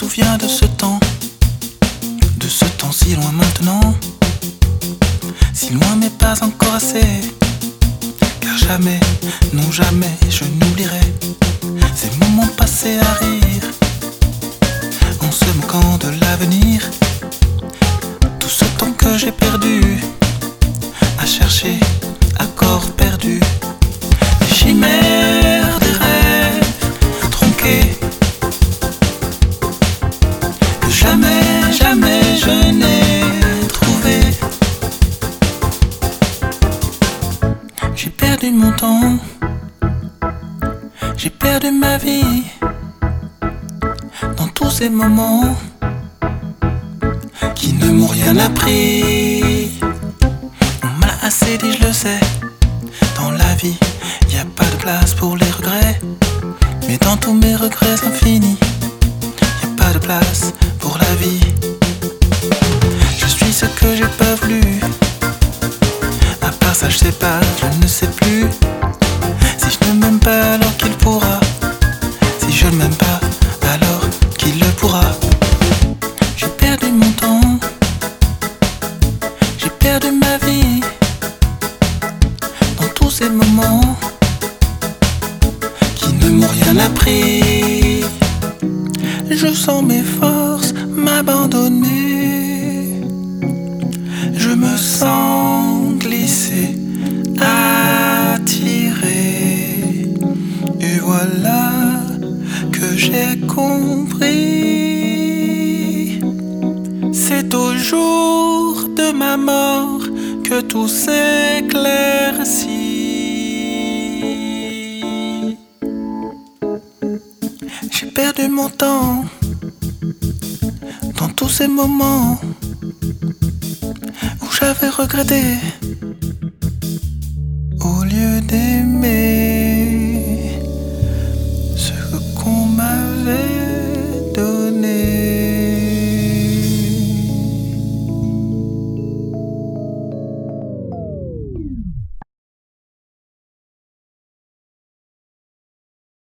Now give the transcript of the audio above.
souviens de ce temps, de ce temps si loin maintenant, si loin mais pas encore assez, car jamais, non jamais, je n'oublierai ces moments passés à rire, en se moquant de l'avenir, tout ce temps que j'ai perdu, Jamais, jamais je n'ai trouvé. J'ai perdu mon temps, j'ai perdu ma vie dans tous ces moments qui ne m'ont rien appris. On m'a assez dit, je le sais, dans la vie, y a pas de place pour les regrets. Mais dans tous mes regrets infinis, pas de place pour la vie. Je suis ce que j'ai pas voulu. À part ça, je sais pas, je ne sais plus. Si je ne m'aime pas, alors qu'il pourra. Si je ne m'aime pas, alors qu'il le pourra. J'ai perdu mon temps. J'ai perdu ma vie. Dans tous ces moments qui ne m'ont rien appris. Je sens mes forces m'abandonner. Je me sens glisser, attiré. Et voilà que j'ai compris. C'est au jour de ma mort que tout s'éclaircit. Perdu mon temps dans tous ces moments où j'avais regretté